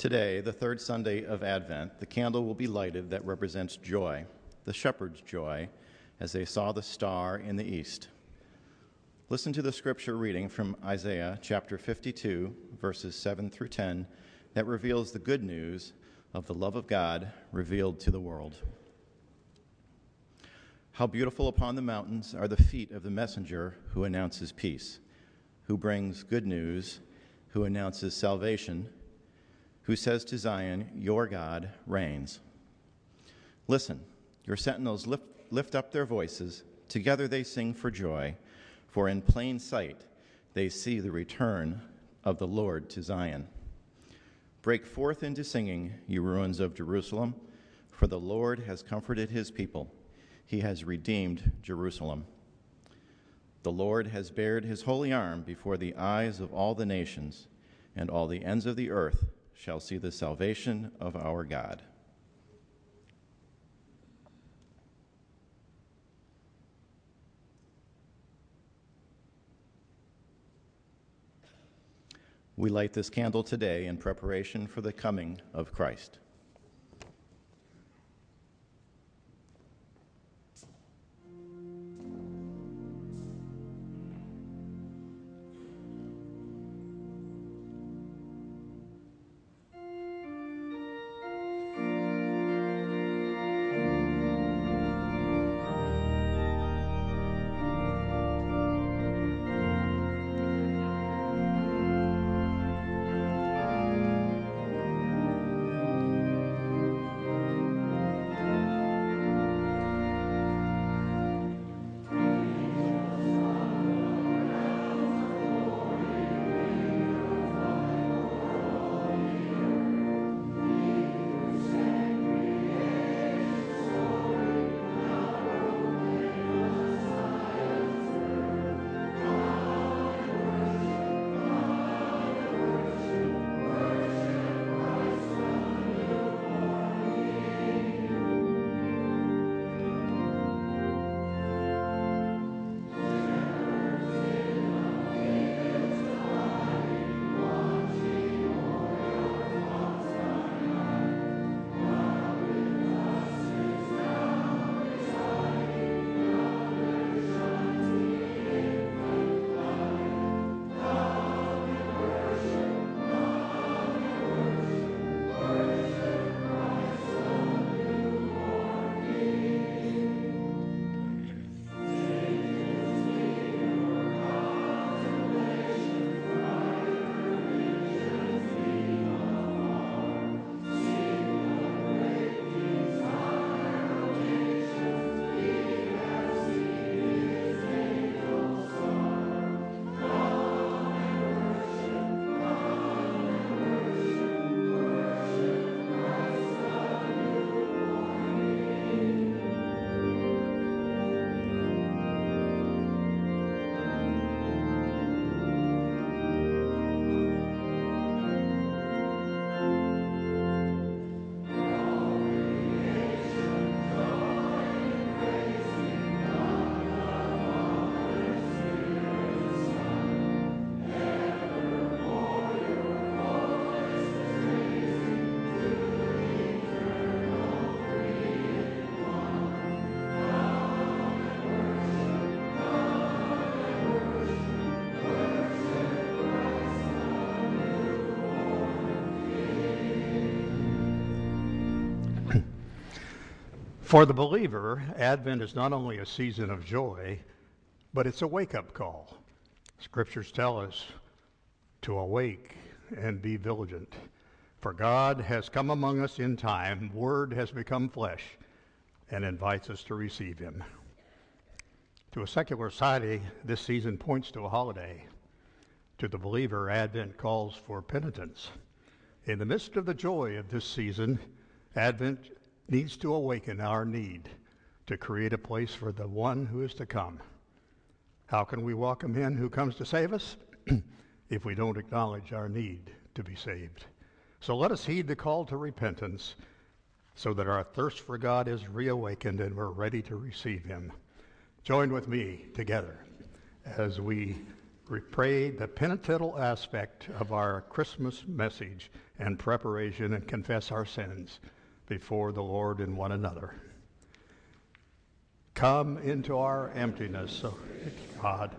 Today, the third Sunday of Advent, the candle will be lighted that represents joy, the shepherd's joy, as they saw the star in the east. Listen to the scripture reading from Isaiah chapter 52, verses 7 through 10, that reveals the good news of the love of God revealed to the world. How beautiful upon the mountains are the feet of the messenger who announces peace, who brings good news, who announces salvation who says to Zion, Your God reigns. Listen, your sentinels lift, lift up their voices. Together they sing for joy, for in plain sight they see the return of the Lord to Zion. Break forth into singing, you ruins of Jerusalem, for the Lord has comforted his people. He has redeemed Jerusalem. The Lord has bared his holy arm before the eyes of all the nations, and all the ends of the earth shall see the salvation of our God. We light this candle today in preparation for the coming of Christ. For the believer, Advent is not only a season of joy, but it's a wake up call. Scriptures tell us to awake and be vigilant. For God has come among us in time, Word has become flesh, and invites us to receive Him. To a secular society, this season points to a holiday. To the believer, Advent calls for penitence. In the midst of the joy of this season, Advent needs to awaken our need to create a place for the one who is to come. How can we welcome him who comes to save us if we don't acknowledge our need to be saved? So let us heed the call to repentance so that our thirst for God is reawakened and we're ready to receive him. Join with me together as we we pray the penitential aspect of our Christmas message and preparation and confess our sins before the Lord and one another. Come into our emptiness, oh God.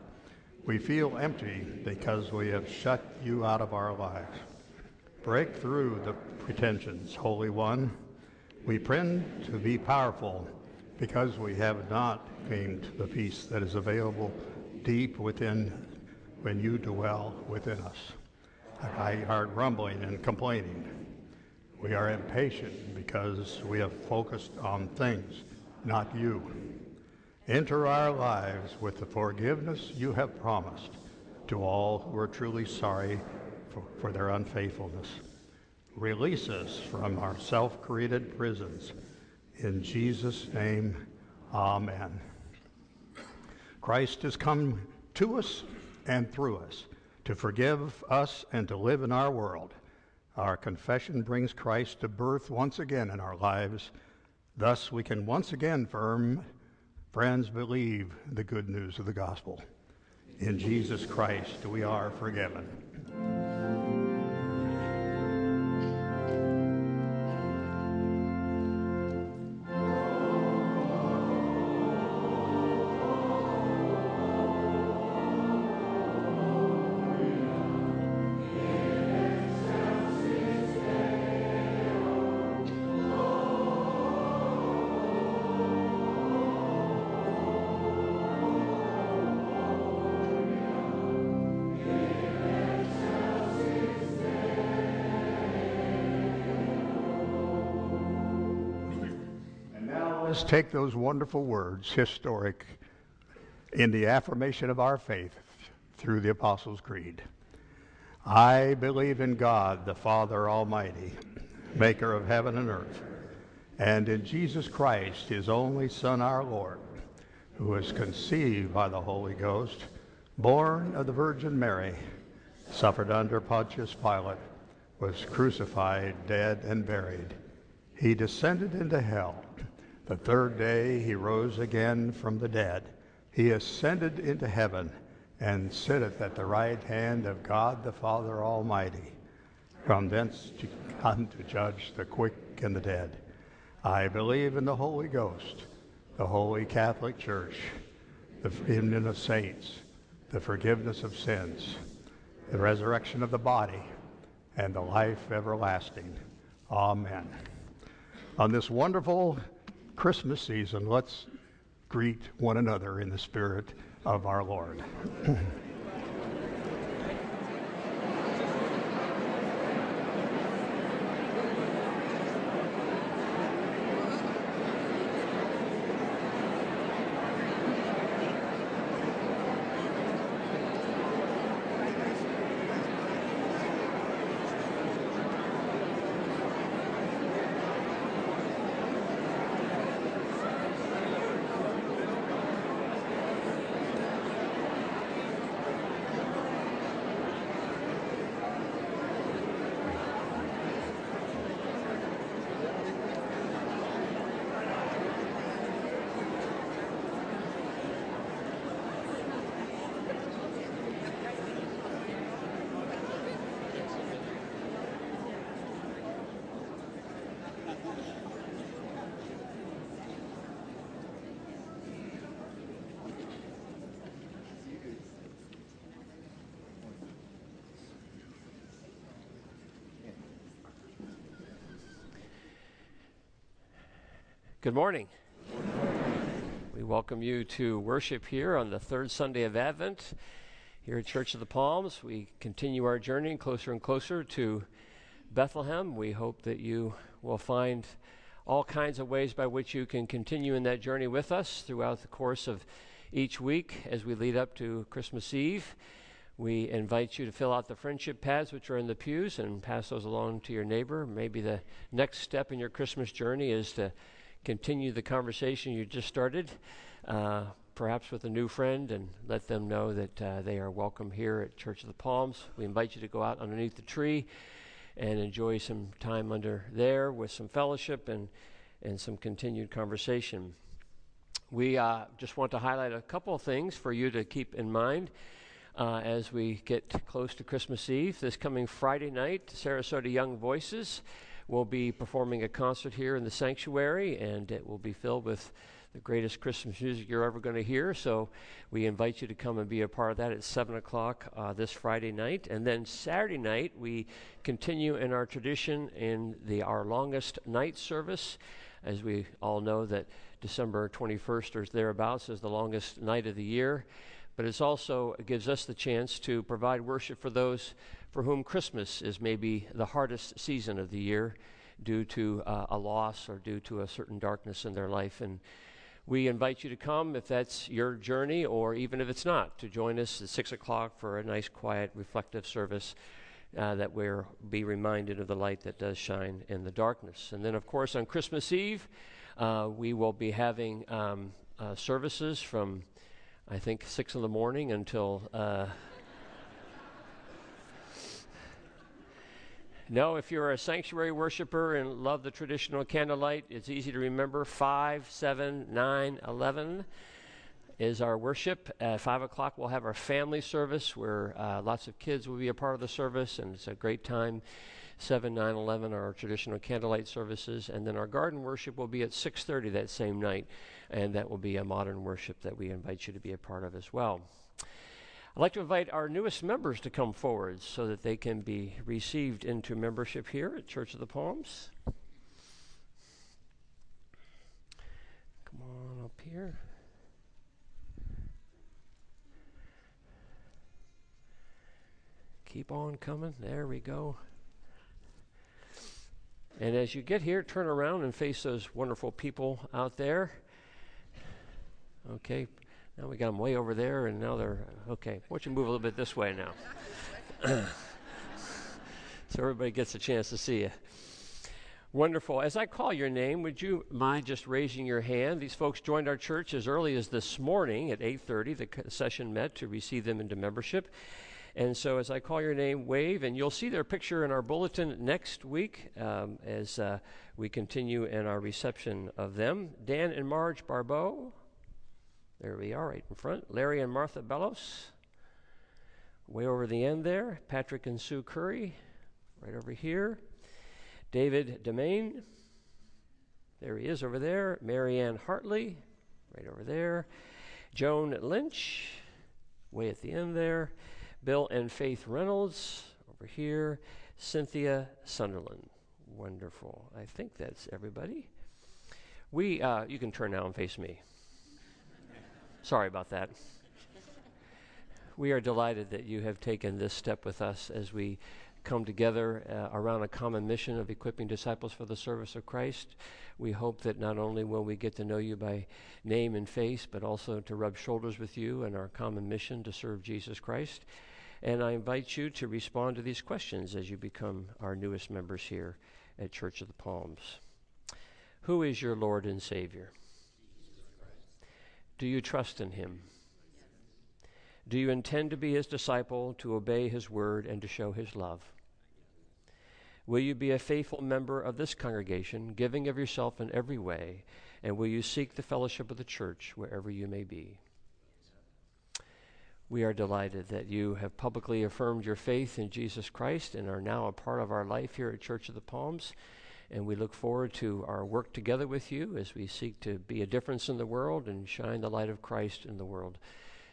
We feel empty because we have shut you out of our lives. Break through the pretensions, Holy One. We pray to be powerful because we have not gained the peace that is available deep within when you dwell within us. I heard rumbling and complaining. We are impatient because we have focused on things, not you. Enter our lives with the forgiveness you have promised to all who are truly sorry for, for their unfaithfulness. Release us from our self created prisons. In Jesus' name, amen. Christ has come to us and through us to forgive us and to live in our world. Our confession brings Christ to birth once again in our lives. Thus, we can once again firm, friends, believe the good news of the gospel. In Jesus Christ, we are forgiven. Take those wonderful words, historic, in the affirmation of our faith through the Apostles' Creed. I believe in God, the Father Almighty, maker of heaven and earth, and in Jesus Christ, his only Son, our Lord, who was conceived by the Holy Ghost, born of the Virgin Mary, suffered under Pontius Pilate, was crucified, dead, and buried. He descended into hell. The third day he rose again from the dead. He ascended into heaven and sitteth at the right hand of God the Father Almighty. From thence to come to judge the quick and the dead. I believe in the Holy Ghost, the Holy Catholic Church, the union of saints, the forgiveness of sins, the resurrection of the body, and the life everlasting. Amen. On this wonderful Christmas season, let's greet one another in the spirit of our Lord. Good morning. We welcome you to worship here on the third Sunday of Advent here at Church of the Palms. We continue our journey closer and closer to Bethlehem. We hope that you will find all kinds of ways by which you can continue in that journey with us throughout the course of each week as we lead up to Christmas Eve. We invite you to fill out the friendship pads, which are in the pews, and pass those along to your neighbor. Maybe the next step in your Christmas journey is to continue the conversation you just started, uh, perhaps with a new friend, and let them know that uh, they are welcome here at Church of the Palms. We invite you to go out underneath the tree and enjoy some time under there with some fellowship and, and some continued conversation. We uh, just want to highlight a couple of things for you to keep in mind. uh, as we get close to Christmas Eve. This coming Friday night, Sarasota Young Voices will be performing a concert here in the sanctuary, and it will be filled with the greatest Christmas music you're ever going to hear. So we invite you to come and be a part of that at 7 o'clock uh, this Friday night. And then Saturday night, we continue in our tradition in the our longest night service. As we all know, that December 21st or thereabouts is the longest night of the year. But it also gives us the chance to provide worship for those for whom Christmas is maybe the hardest season of the year due to uh, a loss or due to a certain darkness in their life. And we invite you to come if that's your journey, or even if it's not, to join us at 6 o'clock for a nice, quiet, reflective service uh, that we'll be reminded of the light that does shine in the darkness. And then, of course, on Christmas Eve, uh, we will be having um, uh, services from, I think, 6 in the morning until. No, if you're a sanctuary worshiper and love the traditional candlelight, it's easy to remember 5, 7, 9, 11 is our worship. At 5 o'clock, we'll have our family service where uh, lots of kids will be a part of the service, and it's a great time. 7, 9, 11 are our traditional candlelight services, and then our garden worship will be at 6.30 that same night, and that will be a modern worship that we invite you to be a part of as well. I'd like to invite our newest members to come forward so that they can be received into membership here at Church of the Palms. Come on up here. Keep on coming. There we go. And as you get here, turn around and face those wonderful people out there. Okay, now we got them way over there, and now they're okay. Why don't you move a little bit this way now? so everybody gets a chance to see you. Wonderful. As I call your name, would you mind just raising your hand? These folks joined our church as early as this morning at 8:30. The session met to receive them into membership. And so, as I call your name, wave, and you'll see their picture in our bulletin next week um, as uh, we continue in our reception of them. Dan and Marge Barbeau, there we are, right in front. Larry and Martha Bellows. Way over the end there. Patrick and Sue Curry, right over here. David Demain. There he is over there. Marianne Hartley, right over there. Joan Lynch, way at the end there. Bill and Faith Reynolds, over here. Cynthia Sunderland. Wonderful. I think that's everybody. We, uh, you can turn now and face me. Sorry about that. we are delighted that you have taken this step with us as we come together uh, around a common mission of equipping disciples for the service of Christ. We hope that not only will we get to know you by name and face, but also to rub shoulders with you in our common mission to serve Jesus Christ. And I invite you to respond to these questions as you become our newest members here at Church of the Palms. Who is your Lord and Savior? Do you trust in him? Do you intend to be his disciple, to obey his word, and to show his love? Will you be a faithful member of this congregation, giving of yourself in every way? And will you seek the fellowship of the church wherever you may be? We are delighted that you have publicly affirmed your faith in Jesus Christ and are now a part of our life here at Church of the Palms. And we look forward to our work together with you as we seek to be a difference in the world and shine the light of Christ in the world.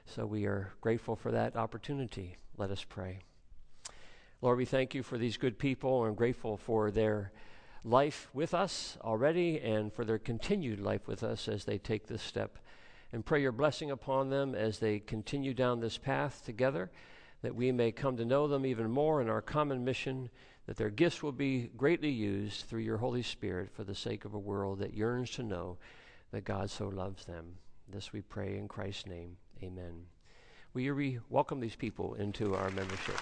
So we are grateful for that opportunity. Let us pray. Lord, we thank you for these good people and grateful for their life with us already and for their continued life with us as they take this step. And pray your blessing upon them as they continue down this path together, that we may come to know them even more in our common mission that their gifts will be greatly used through your Holy Spirit for the sake of a world that yearns to know that God so loves them. This we pray in Christ's name. Amen. Will you re- welcome these people into our membership?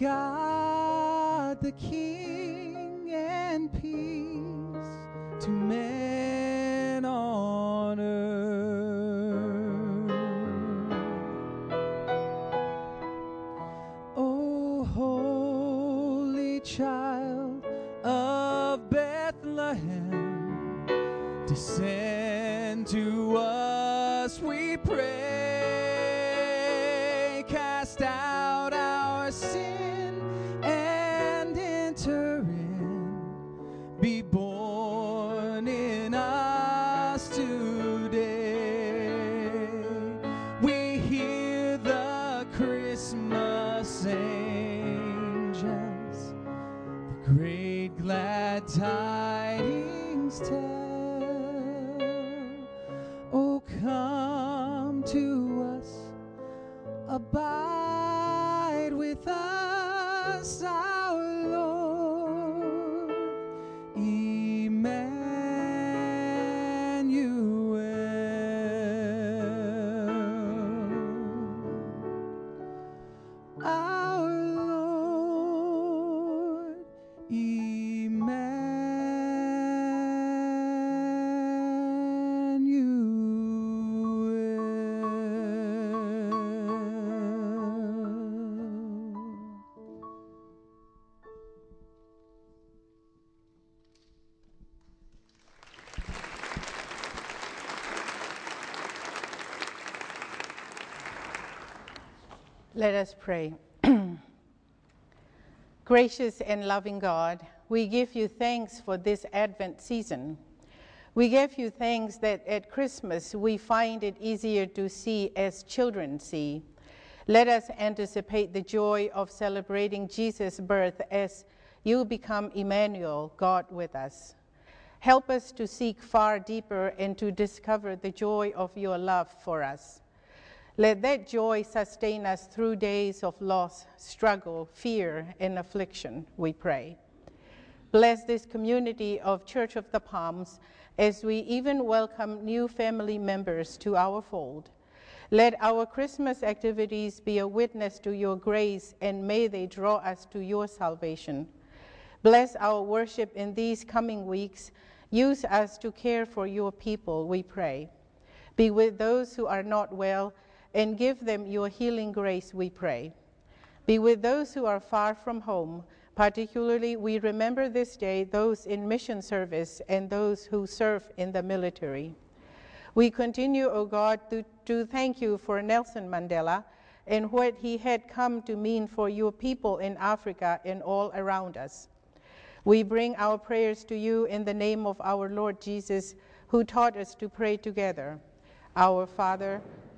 God the King and peace to men us pray. Gracious and loving God, we give you thanks for this Advent season. We give you thanks that at Christmas we find it easier to see as children see. Let us anticipate the joy of celebrating Jesus' birth as you become Emmanuel, God with us. Help us to seek far deeper and to discover the joy of your love for us. Let that joy sustain us through days of loss, struggle, fear, and affliction, we pray. Bless this community of Church of the Palms as we even welcome new family members to our fold. Let our Christmas activities be a witness to your grace and may they draw us to your salvation. Bless our worship in these coming weeks. Use us to care for your people, we pray. Be with those who are not well and give them your healing grace, we pray. Be with those who are far from home. Particularly, we remember this day those in mission service and those who serve in the military. We continue, O God, to, to thank you for Nelson Mandela and what he had come to mean for your people in Africa and all around us. We bring our prayers to you in the name of our Lord Jesus, who taught us to pray together. Our Father,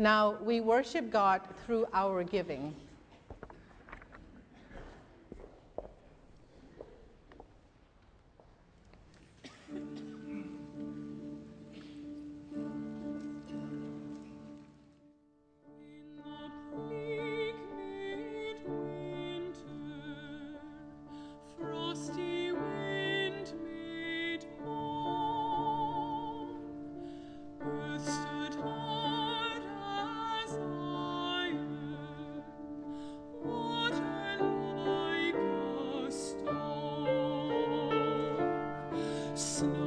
Now, we worship God through our giving. Yes.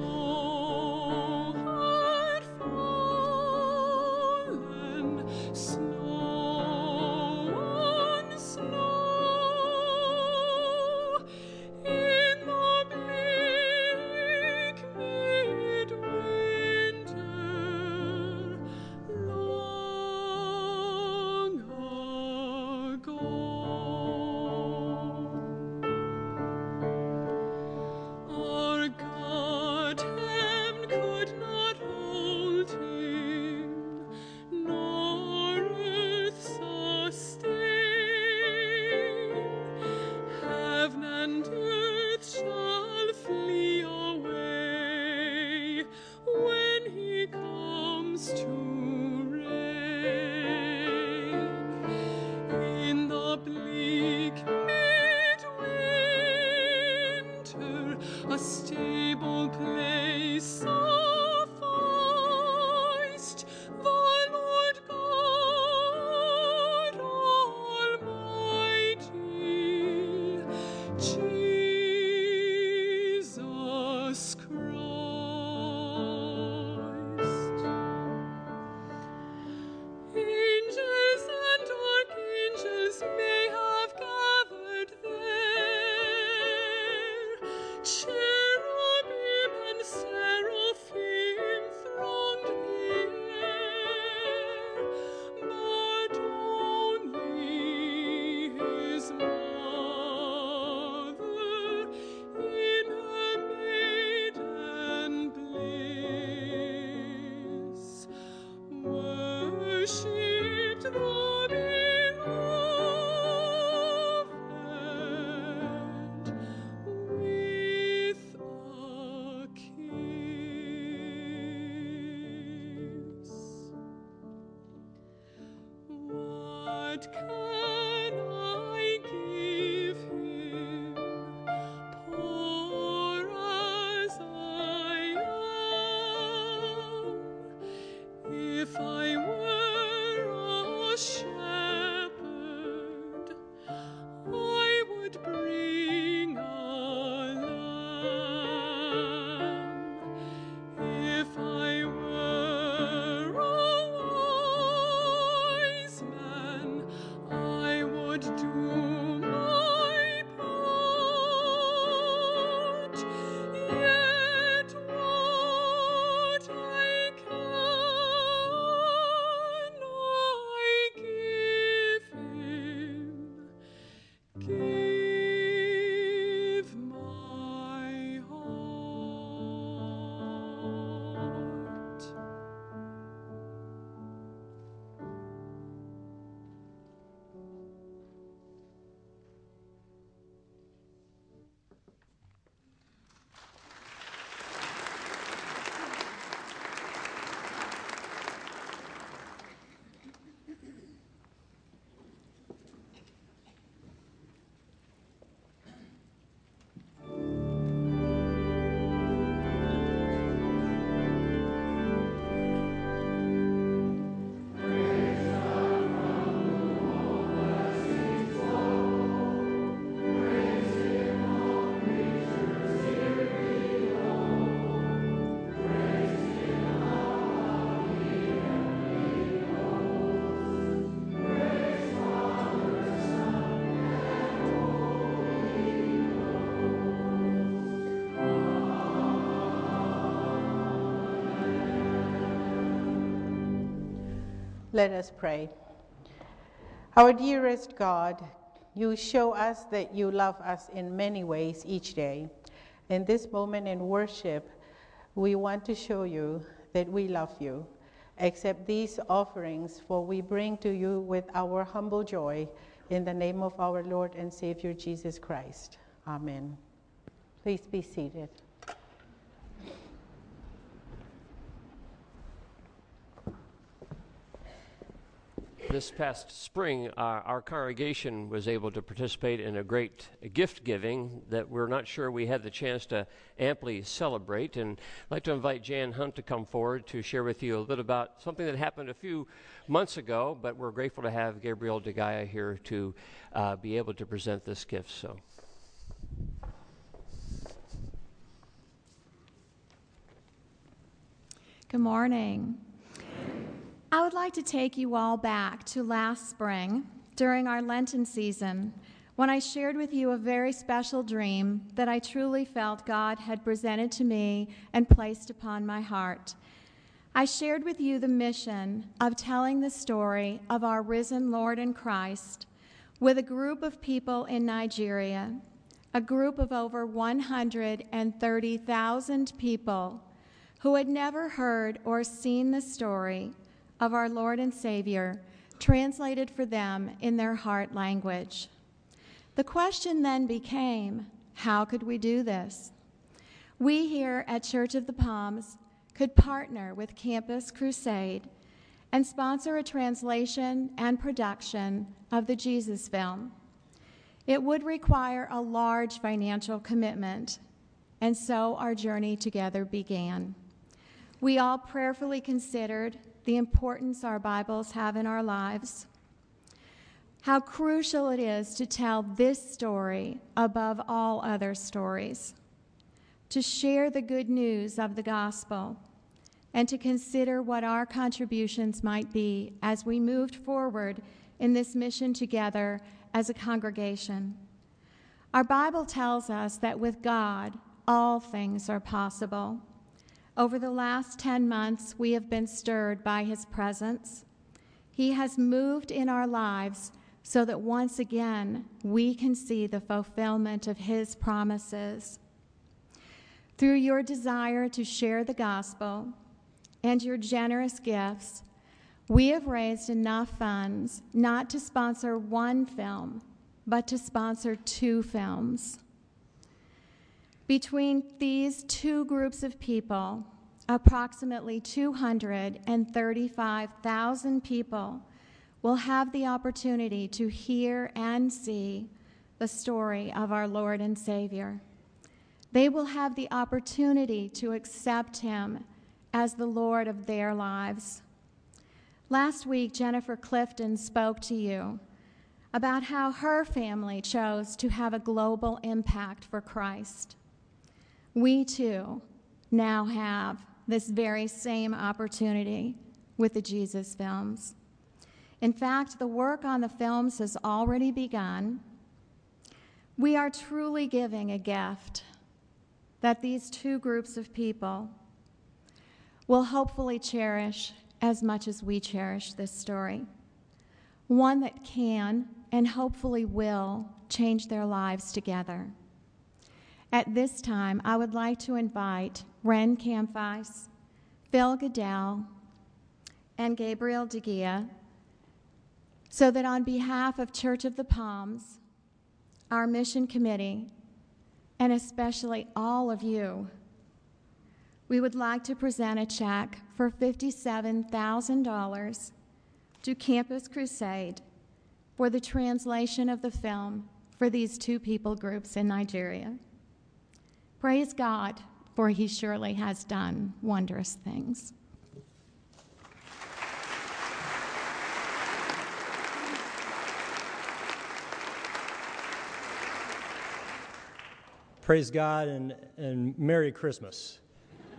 Let us pray. Our dearest God, You show us that you love us in many ways each day. In this moment in worship, we want to show you that we love you. Accept these offerings, for we bring to you with our humble joy in the name of our Lord and Savior Jesus Christ. Amen. Please be seated. This past spring, uh, our congregation was able to participate in a great gift giving that we're not sure we had the chance to amply celebrate. And I'd like to invite Jan Hunt to come forward to share with you a little about something that happened a few months ago, but we're grateful to have Gabriel DeGaia here to uh, be able to present this gift. So. Good morning. I would like to take you all back to last spring during our Lenten season when I shared with you a very special dream that I truly felt God had presented to me and placed upon my heart. I shared with you the mission of telling the story of our risen Lord and Christ with a group of people in Nigeria, a group of over 130,000 people who had never heard or seen the story of our Lord and Savior, translated for them in their heart language. The question then became how could we do this? We here at Church of the Palms could partner with Campus Crusade and sponsor a translation and production of the Jesus film. It would require a large financial commitment, and so our journey together began. We all prayerfully considered the importance our Bibles have in our lives, how crucial it is to tell this story above all other stories, to share the good news of the gospel, and to consider what our contributions might be as we moved forward in this mission together as a congregation. Our Bible tells us that with God, all things are possible. Over the last 10 months, we have been stirred by his presence. He has moved in our lives so that once again we can see the fulfillment of his promises. Through your desire to share the gospel and your generous gifts, we have raised enough funds not to sponsor one film, but to sponsor two films. Between these two groups of people, approximately 235,000 people will have the opportunity to hear and see the story of our Lord and Savior. They will have the opportunity to accept Him as the Lord of their lives. Last week, Jennifer Clifton spoke to you about how her family chose to have a global impact for Christ we too now have this very same opportunity with the Jesus films. In fact, the work on the films has already begun. We are truly giving a gift that these two groups of people will hopefully cherish as much as we cherish this story. One that can and hopefully will change their lives together. At this time, I would like to invite Ren Camphis, Phil Goodell, and Gabriel DeGia so that on behalf of Church of the Palms, our mission committee, and especially all of you, we would like to present a check for $57,000 to Campus Crusade for the translation of the film for these two people groups in Nigeria. Praise God, for he surely has done wondrous things. Praise God and, and Merry Christmas.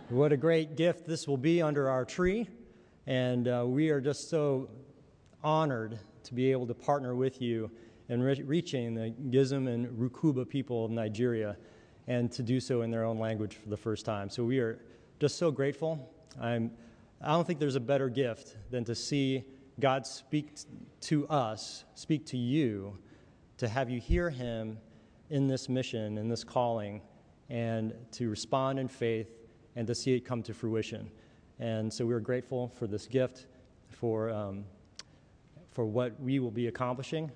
What a great gift this will be under our tree. And uh, we are just so honored to be able to partner with you in re- reaching the Gizim and Rukuba people of Nigeria and to do so in their own language for the first time. So we are just so grateful. I'm, I don't think there's a better gift than to see God speak to us, speak to you to have you hear Him in this mission, in this calling, and to respond in faith and to see it come to fruition. And so we're grateful for this gift, for, um, for what we will be accomplishing.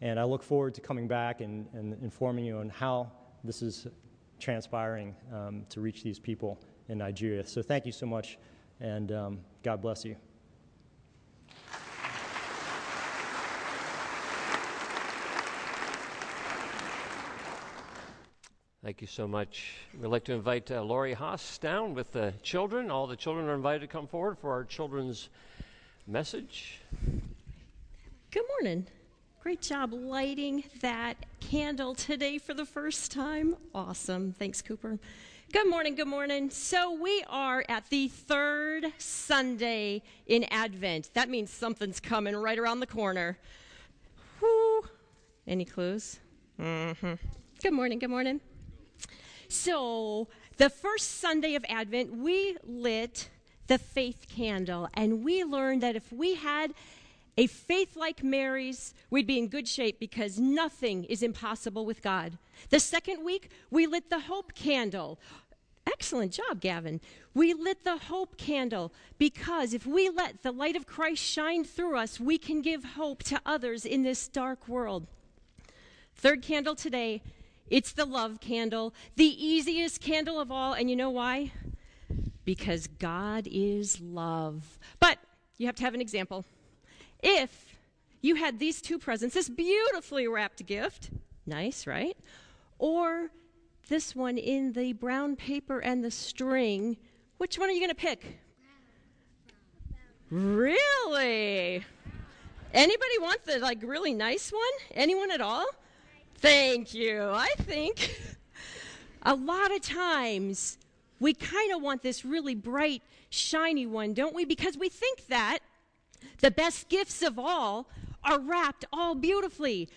And I look forward to coming back and, and informing you on how this is transpiring um, to reach these people in Nigeria. So thank you so much, and um, God bless you. Thank you so much. We'd like to invite uh, Lori Haas down with the children. All the children are invited to come forward for our children's message. Good morning. Great job lighting that candle today for the first time. Awesome. Thanks, Cooper. Good morning, good morning. So, we are at the third Sunday in Advent. That means something's coming right around the corner. Whoo. Any clues? Mm-hmm. Good morning, good morning. So, the first Sunday of Advent, we lit the faith candle, and we learned that if we had a faith like Mary's, we'd be in good shape because nothing is impossible with God. The second week, we lit the hope candle. Excellent job, Gavin. We lit the hope candle because if we let the light of Christ shine through us, we can give hope to others in this dark world. Third candle today, it's the love candle, the easiest candle of all. And you know why? Because God is love. But you have to have an example. If you had these two presents, this beautifully wrapped gift, nice, right? Or this one in the brown paper and the string, which one are you going to pick? Really? Anybody want the like really nice one? Anyone at all? Thank you. I think a lot of times we kind of want this really bright, shiny one, don't we? Because we think that the best gifts of all are wrapped all beautifully,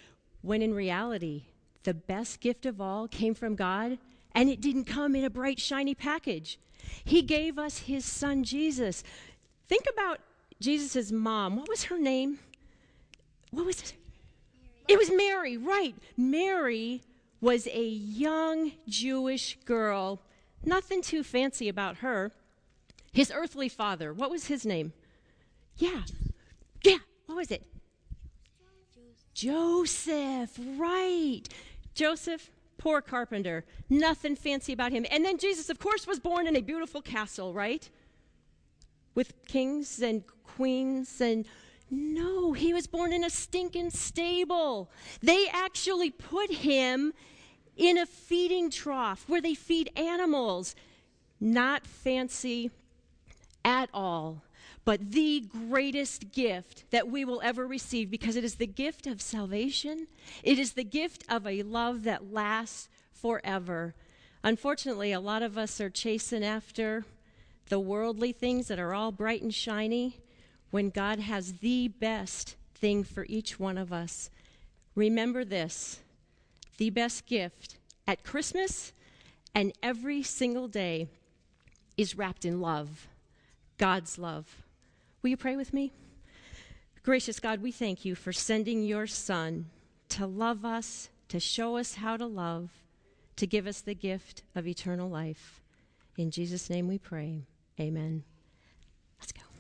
when in reality, the best gift of all came from God, and it didn't come in a bright, shiny package. He gave us his son Jesus. Think about Jesus' mom. What was her name? What was it? It was Mary, right. Mary was a young Jewish girl. Nothing too fancy about her. His earthly father, what was his name? Yeah. Yeah, what was it? Joseph, right. Joseph, poor carpenter. Nothing fancy about him. And then Jesus, of course, was born in a beautiful castle, right? With kings and queens and no, he was born in a stinking stable. They actually put him in a feeding trough where they feed animals. Not fancy at all, but the greatest gift that we will ever receive because it is the gift of salvation. It is the gift of a love that lasts forever. Unfortunately, a lot of us are chasing after the worldly things that are all bright and shiny when God has the best thing for each one of us. Remember this the best gift at Christmas and every single day is wrapped in love, God's love. Will you pray with me? Gracious God, we thank you for sending your Son to love us, to show us how to love, to give us the gift of eternal life. In Jesus' name we pray. Amen. Let's go.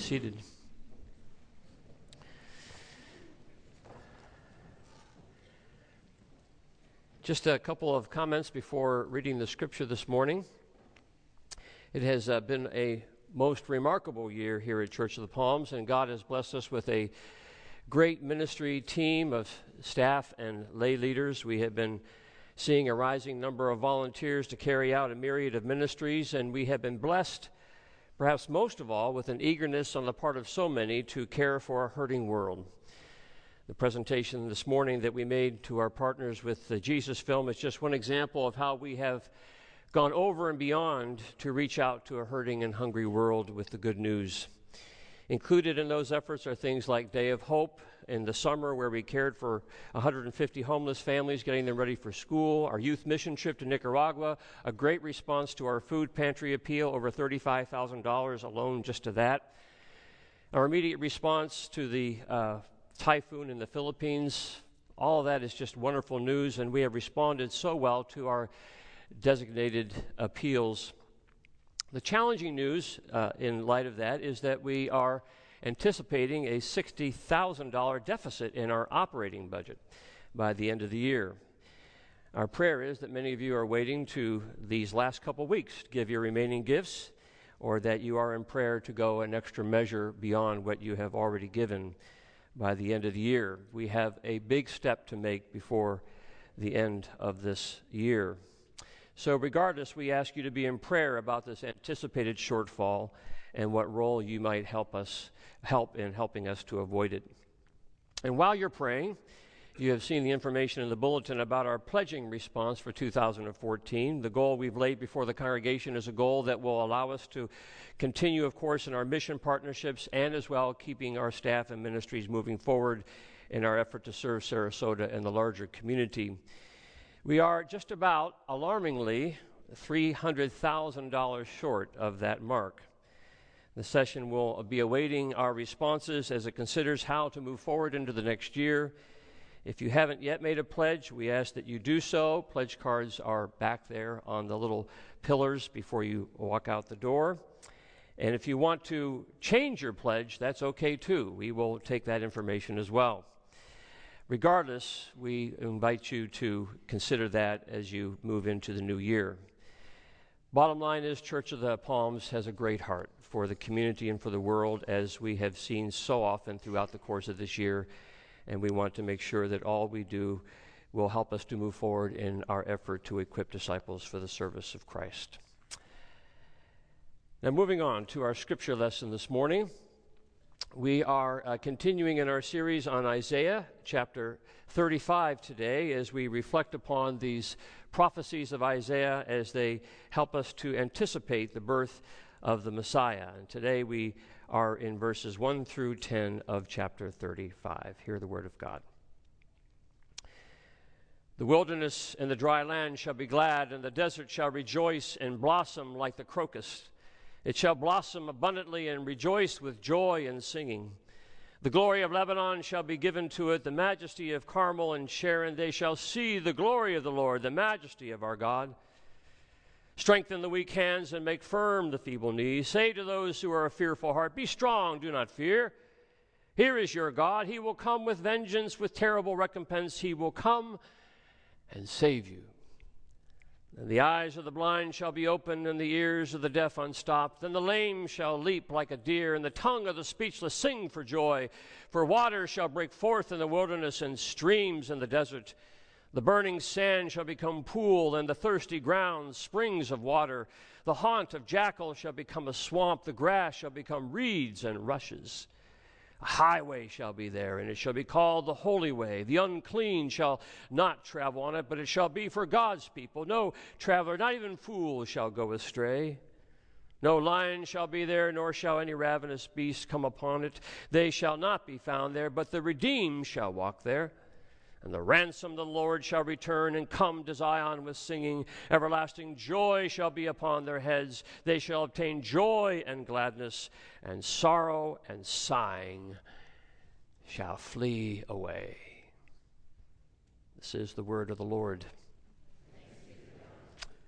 Seated. Just a couple of comments before reading the scripture this morning. It has uh, been a most remarkable year here at Church of the Palms, and God has blessed us with a great ministry team of staff and lay leaders. We have been seeing a rising number of volunteers to carry out a myriad of ministries, and we have been blessed, perhaps most of all, with an eagerness on the part of so many to care for a hurting world. The presentation this morning that we made to our partners with the Jesus film is just one example of how we have gone over and beyond to reach out to a hurting and hungry world with the good news. Included in those efforts are things like Day of Hope in the summer, where we cared for 150 homeless families, getting them ready for school, our youth mission trip to Nicaragua, a great response to our food pantry appeal, over $35,000 alone just to that. Our immediate response to the uh, typhoon in the Philippines. All that is just wonderful news, and we have responded so well to our designated appeals. The challenging news uh, in light of that is that we are anticipating a $60,000 deficit in our operating budget by the end of the year. Our prayer is that many of you are waiting to these last couple weeks to give your remaining gifts, or that you are in prayer to go an extra measure beyond what you have already given by the end of the year. We have a big step to make before the end of this year. So, regardless, we ask you to be in prayer about this anticipated shortfall and what role you might help us help in helping us to avoid it. And while you're praying, you have seen the information in the bulletin about our pledging response for 2014. The goal we've laid before the congregation is a goal that will allow us to continue, of course, in our mission partnerships and as well keeping our staff and ministries moving forward in our effort to serve Sarasota and the larger community. We are just about, alarmingly, $300,000 short of that mark. The session will be awaiting our responses as it considers how to move forward into the next year if you haven't yet made a pledge, we ask that you do so. Pledge cards are back there on the little pillars before you walk out the door. And if you want to change your pledge, that's okay too. We will take that information as well. Regardless, we invite you to consider that as you move into the new year. Bottom line is, Church of the Palms has a great heart for the community and for the world, as we have seen so often throughout the course of this year and we want to make sure that all we do will help us to move forward in our effort to equip disciples for the service of Christ. Now, moving on to our scripture lesson this morning. We are uh, continuing in our series on Isaiah chapter 35 today as we reflect upon these prophecies of Isaiah as they help us to anticipate the birth of the Messiah. And today we are in verses 1 through 10 of chapter 35. Hear the word of God. The wilderness and the dry land shall be glad, and the desert shall rejoice and blossom like the crocus. It shall blossom abundantly and rejoice with joy and singing. The glory of Lebanon shall be given to it, the majesty of Carmel and Sharon. They shall see the glory of the Lord, the majesty of our God. Strengthen the weak hands and make firm the feeble knees. Say to those who are a fearful heart, Be strong, do not fear. Here is your God. He will come with vengeance, with terrible recompense. He will come and save you. And the eyes of the blind shall be opened, and the ears of the deaf unstopped. Then the lame shall leap like a deer, and the tongue of the speechless sing for joy. For waters shall break forth in the wilderness, and streams in the desert. The burning sand shall become pool, and the thirsty ground springs of water. The haunt of jackals shall become a swamp, the grass shall become reeds and rushes. A highway shall be there, and it shall be called the Holy Way. The unclean shall not travel on it, but it shall be for God's people. No traveler, not even fool, shall go astray. No lion shall be there, nor shall any ravenous beast come upon it. They shall not be found there, but the redeemed shall walk there. And the ransom of the Lord shall return and come to Zion with singing. Everlasting joy shall be upon their heads. They shall obtain joy and gladness, and sorrow and sighing shall flee away. This is the word of the Lord.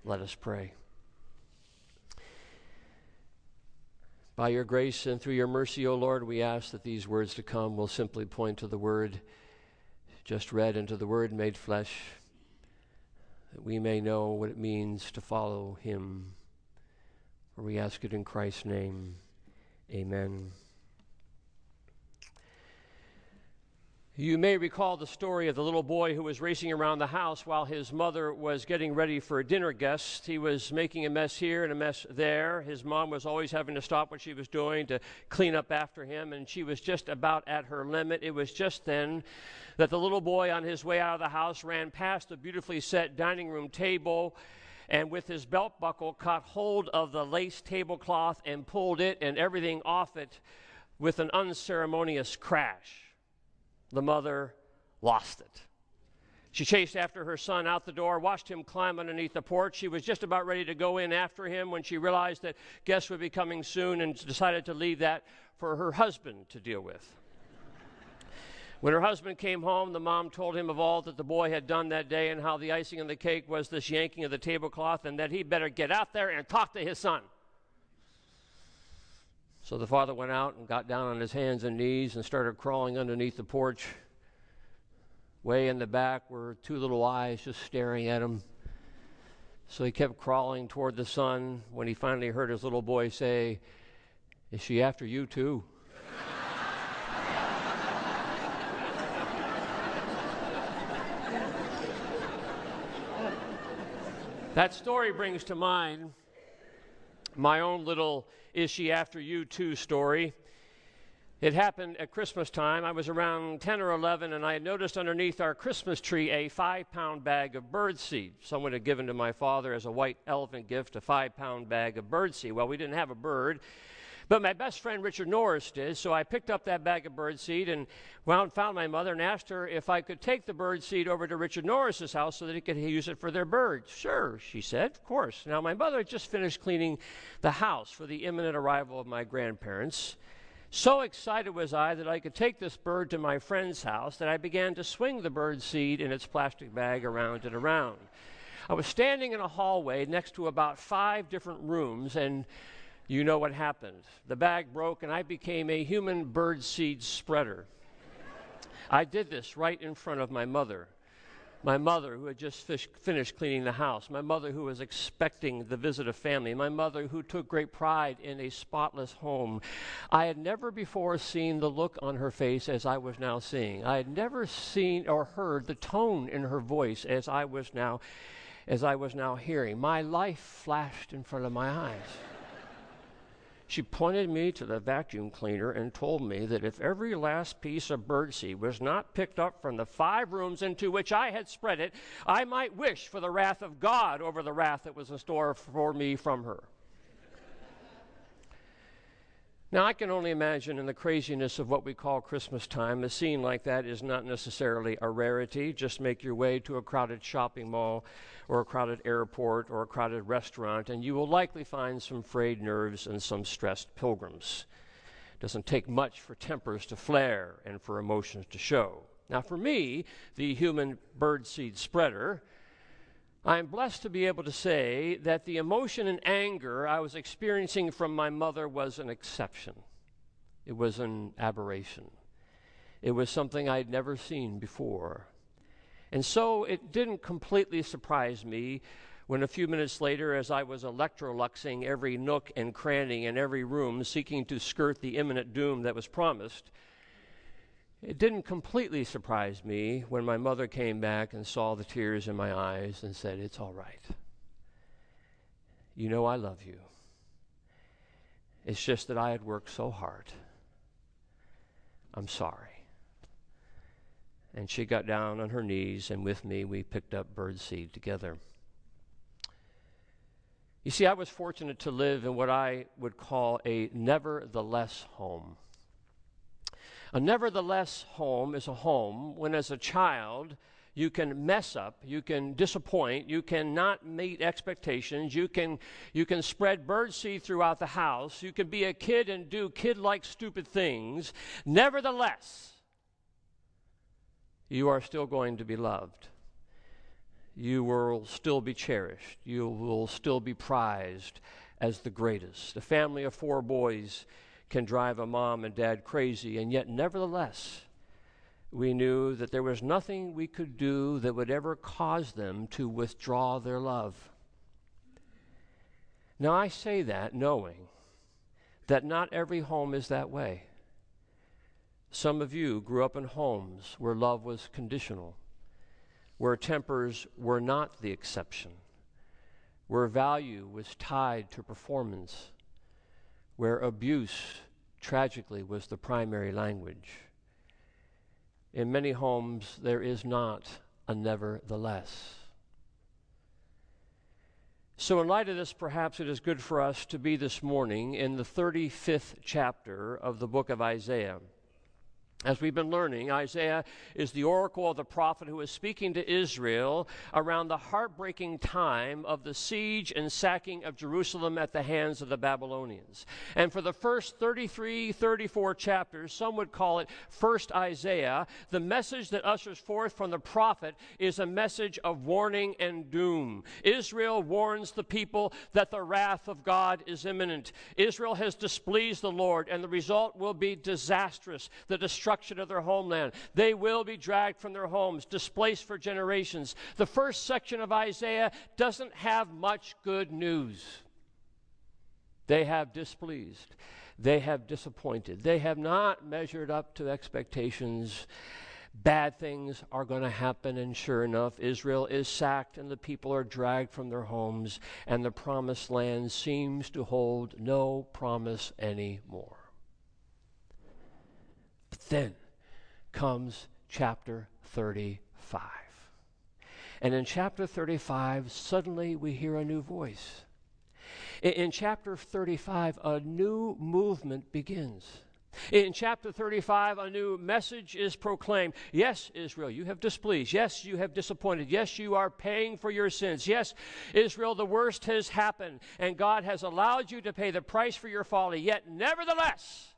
Let us pray. By your grace and through your mercy, O Lord, we ask that these words to come will simply point to the word just read into the word made flesh, that we may know what it means to follow him. For we ask it in Christ's name. Amen. You may recall the story of the little boy who was racing around the house while his mother was getting ready for a dinner guest. He was making a mess here and a mess there. His mom was always having to stop what she was doing to clean up after him, and she was just about at her limit. It was just then that the little boy, on his way out of the house, ran past the beautifully set dining room table and with his belt buckle caught hold of the lace tablecloth and pulled it and everything off it with an unceremonious crash the mother lost it. She chased after her son out the door, watched him climb underneath the porch. She was just about ready to go in after him when she realized that guests would be coming soon and decided to leave that for her husband to deal with. When her husband came home, the mom told him of all that the boy had done that day and how the icing on the cake was this yanking of the tablecloth and that he better get out there and talk to his son. So the father went out and got down on his hands and knees and started crawling underneath the porch. Way in the back were two little eyes just staring at him. So he kept crawling toward the son when he finally heard his little boy say, Is she after you too? That story brings to mind my own little is She After You Too story. It happened at Christmas time. I was around 10 or 11, and I had noticed underneath our Christmas tree a five pound bag of birdseed. Someone had given to my father as a white elephant gift a five pound bag of birdseed. Well, we didn't have a bird. But my best friend Richard Norris did, so I picked up that bag of birdseed and wound, found my mother and asked her if I could take the birdseed over to Richard Norris's house so that he could use it for their birds. Sure, she said, of course. Now, my mother had just finished cleaning the house for the imminent arrival of my grandparents. So excited was I that I could take this bird to my friend's house that I began to swing the bird seed in its plastic bag around and around. I was standing in a hallway next to about five different rooms, and you know what happened. The bag broke, and I became a human bird seed spreader. I did this right in front of my mother. My mother, who had just fish, finished cleaning the house. My mother, who was expecting the visit of family. My mother, who took great pride in a spotless home. I had never before seen the look on her face as I was now seeing. I had never seen or heard the tone in her voice as I was now, as I was now hearing. My life flashed in front of my eyes. She pointed me to the vacuum cleaner and told me that if every last piece of birdseed was not picked up from the five rooms into which I had spread it, I might wish for the wrath of God over the wrath that was in store for me from her. Now, I can only imagine in the craziness of what we call Christmas time, a scene like that is not necessarily a rarity. Just make your way to a crowded shopping mall or a crowded airport or a crowded restaurant, and you will likely find some frayed nerves and some stressed pilgrims. It doesn't take much for tempers to flare and for emotions to show. Now, for me, the human birdseed spreader, I am blessed to be able to say that the emotion and anger I was experiencing from my mother was an exception. It was an aberration. It was something I'd never seen before. And so it didn't completely surprise me when a few minutes later, as I was electroluxing every nook and cranny in every room, seeking to skirt the imminent doom that was promised, it didn't completely surprise me when my mother came back and saw the tears in my eyes and said, It's all right. You know I love you. It's just that I had worked so hard. I'm sorry. And she got down on her knees, and with me, we picked up birdseed together. You see, I was fortunate to live in what I would call a nevertheless home. A nevertheless home is a home when, as a child, you can mess up, you can disappoint, you cannot meet expectations, you can, you can spread birdseed throughout the house, you can be a kid and do kid like stupid things. Nevertheless, you are still going to be loved. You will still be cherished. You will still be prized as the greatest. A family of four boys can drive a mom and dad crazy, and yet, nevertheless, we knew that there was nothing we could do that would ever cause them to withdraw their love. Now, I say that knowing that not every home is that way. Some of you grew up in homes where love was conditional, where tempers were not the exception, where value was tied to performance, where abuse tragically was the primary language. In many homes, there is not a nevertheless. So, in light of this, perhaps it is good for us to be this morning in the 35th chapter of the book of Isaiah. As we've been learning, Isaiah is the oracle of the prophet who is speaking to Israel around the heartbreaking time of the siege and sacking of Jerusalem at the hands of the Babylonians. And for the first 33, 34 chapters, some would call it First Isaiah, the message that ushers forth from the prophet is a message of warning and doom. Israel warns the people that the wrath of God is imminent. Israel has displeased the Lord, and the result will be disastrous. The destruction destruction of their homeland. They will be dragged from their homes, displaced for generations. The first section of Isaiah doesn't have much good news. They have displeased. They have disappointed. They have not measured up to expectations. Bad things are going to happen, and sure enough, Israel is sacked and the people are dragged from their homes, and the promised land seems to hold no promise anymore. Then comes chapter 35. And in chapter 35, suddenly we hear a new voice. In chapter 35, a new movement begins. In chapter 35, a new message is proclaimed. Yes, Israel, you have displeased. Yes, you have disappointed. Yes, you are paying for your sins. Yes, Israel, the worst has happened, and God has allowed you to pay the price for your folly. Yet, nevertheless,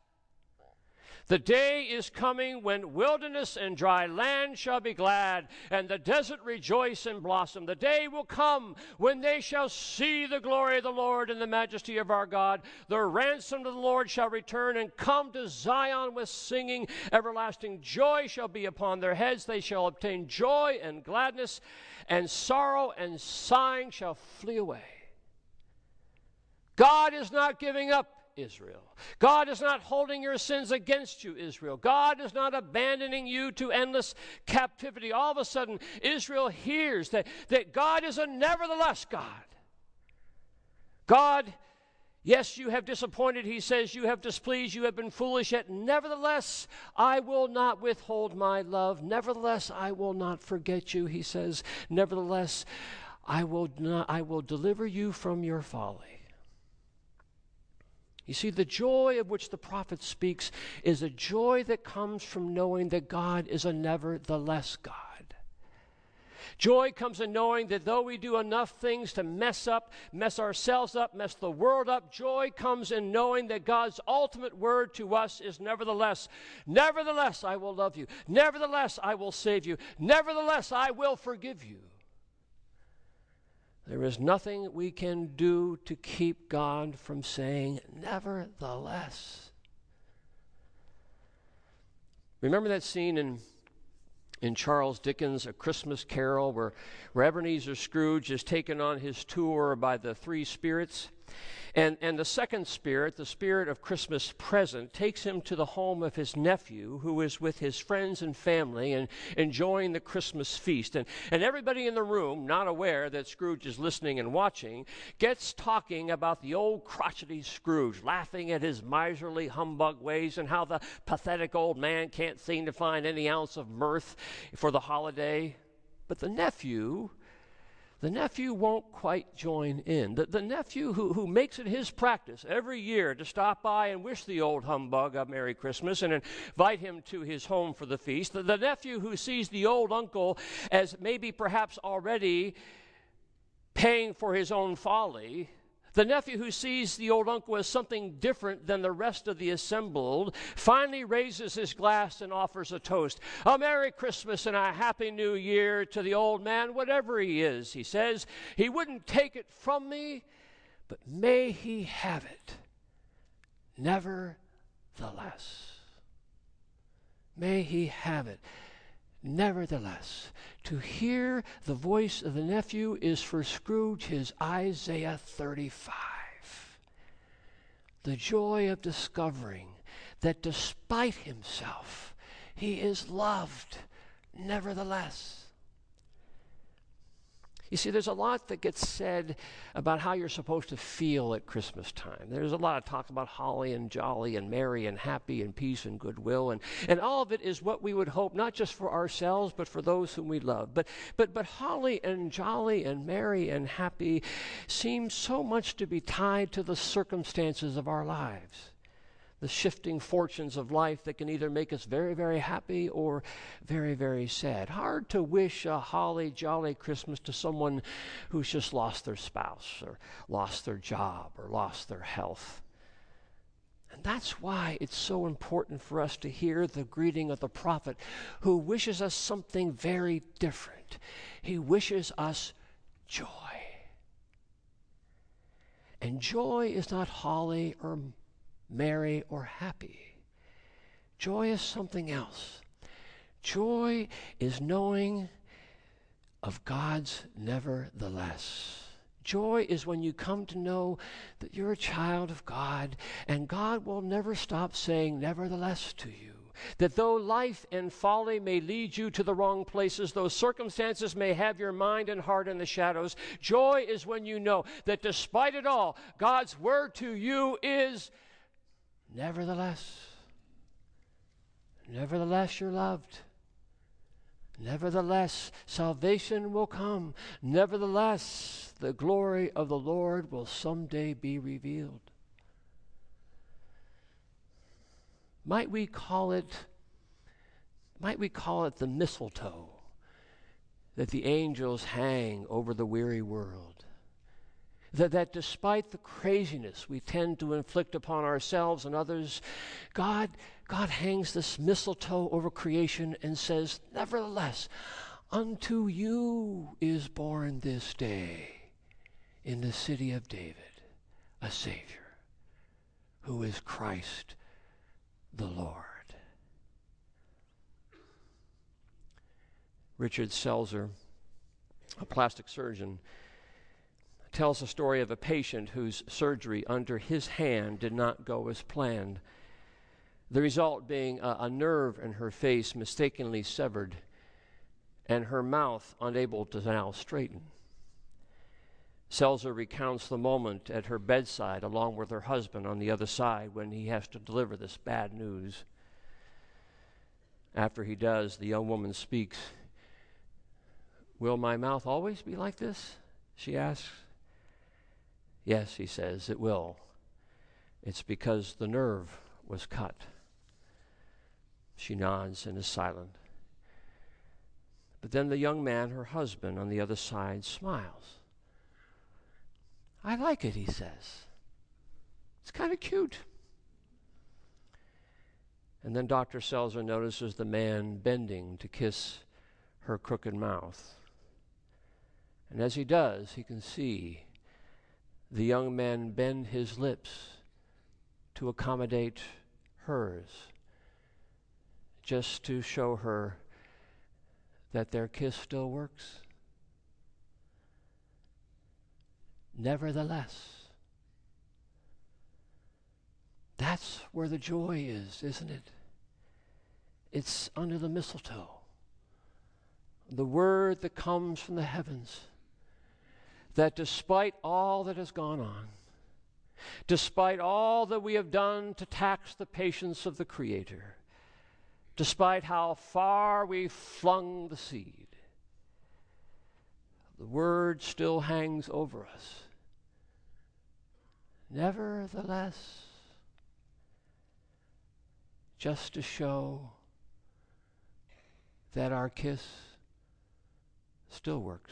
the day is coming when wilderness and dry land shall be glad, and the desert rejoice and blossom. The day will come when they shall see the glory of the Lord and the majesty of our God. The ransom of the Lord shall return and come to Zion with singing. Everlasting joy shall be upon their heads. They shall obtain joy and gladness, and sorrow and sighing shall flee away. God is not giving up Israel. God is not holding your sins against you, Israel. God is not abandoning you to endless captivity. All of a sudden, Israel hears that, that God is a nevertheless God. God, yes, you have disappointed, he says, you have displeased, you have been foolish, yet nevertheless, I will not withhold my love. Nevertheless, I will not forget you, he says. Nevertheless, I will, not, I will deliver you from your folly. You see, the joy of which the prophet speaks is a joy that comes from knowing that God is a nevertheless God. Joy comes in knowing that though we do enough things to mess up, mess ourselves up, mess the world up, joy comes in knowing that God's ultimate word to us is nevertheless. Nevertheless, I will love you. Nevertheless, I will save you. Nevertheless, I will forgive you. There is nothing we can do to keep God from saying, nevertheless. Remember that scene in, in Charles Dickens' A Christmas Carol where, Ebenezer Scrooge is taken on his tour by the three spirits? And, and the second spirit, the spirit of Christmas present, takes him to the home of his nephew, who is with his friends and family and enjoying the Christmas feast. And, and everybody in the room, not aware that Scrooge is listening and watching, gets talking about the old crotchety Scrooge, laughing at his miserly humbug ways and how the pathetic old man can't seem to find any ounce of mirth for the holiday. But the nephew, the nephew won't quite join in. The, the nephew who, who makes it his practice every year to stop by and wish the old humbug a Merry Christmas and invite him to his home for the feast. The, the nephew who sees the old uncle as maybe perhaps already paying for his own folly the nephew who sees the old uncle as something different than the rest of the assembled finally raises his glass and offers a toast. A Merry Christmas and a Happy New Year to the old man, whatever he is, he says. He wouldn't take it from me, but may he have it nevertheless. May he have it nevertheless. To hear the voice of the nephew is for Scrooge his Isaiah 35. The joy of discovering that despite himself, he is loved nevertheless. You see, there's a lot that gets said about how you're supposed to feel at Christmas time. There's a lot of talk about holly and jolly and merry and happy and peace and goodwill. And, and all of it is what we would hope, not just for ourselves, but for those whom we love. But, but, but holly and jolly and merry and happy seem so much to be tied to the circumstances of our lives the shifting fortunes of life that can either make us very, very happy or very, very sad. Hard to wish a holly jolly Christmas to someone who's just lost their spouse or lost their job or lost their health. And that's why it's so important for us to hear the greeting of the prophet who wishes us something very different. He wishes us joy. And joy is not holly or merry, or happy. Joy is something else. Joy is knowing of God's nevertheless. Joy is when you come to know that you're a child of God and God will never stop saying nevertheless to you. That though life and folly may lead you to the wrong places, though circumstances may have your mind and heart in the shadows, joy is when you know that despite it all, God's word to you is Nevertheless, nevertheless, you're loved. Nevertheless, salvation will come. Nevertheless, the glory of the Lord will someday be revealed. Might we call it might we call it the mistletoe that the angels hang over the weary world? That, that despite the craziness we tend to inflict upon ourselves and others, God, God hangs this mistletoe over creation and says, Nevertheless, unto you is born this day in the city of David a Savior who is Christ the Lord. Richard Selzer, a plastic surgeon, tells the story of a patient whose surgery under his hand did not go as planned. The result being a, a nerve in her face mistakenly severed and her mouth unable to now straighten. Selzer recounts the moment at her bedside, along with her husband on the other side, when he has to deliver this bad news. After he does, the young woman speaks. Will my mouth always be like this? She asks. Yes, he says, it will. It's because the nerve was cut. She nods and is silent. But then the young man, her husband, on the other side, smiles. I like it, he says. It's kind of cute. And then Dr. Selzer notices the man bending to kiss her crooked mouth. And as he does, he can see the young man bend his lips to accommodate hers, just to show her that their kiss still works. Nevertheless, that's where the joy is, isn't it? It's under the mistletoe. The word that comes from the heavens that despite all that has gone on, despite all that we have done to tax the patience of the Creator, despite how far we flung the seed, the word still hangs over us. Nevertheless, just to show that our kiss still works.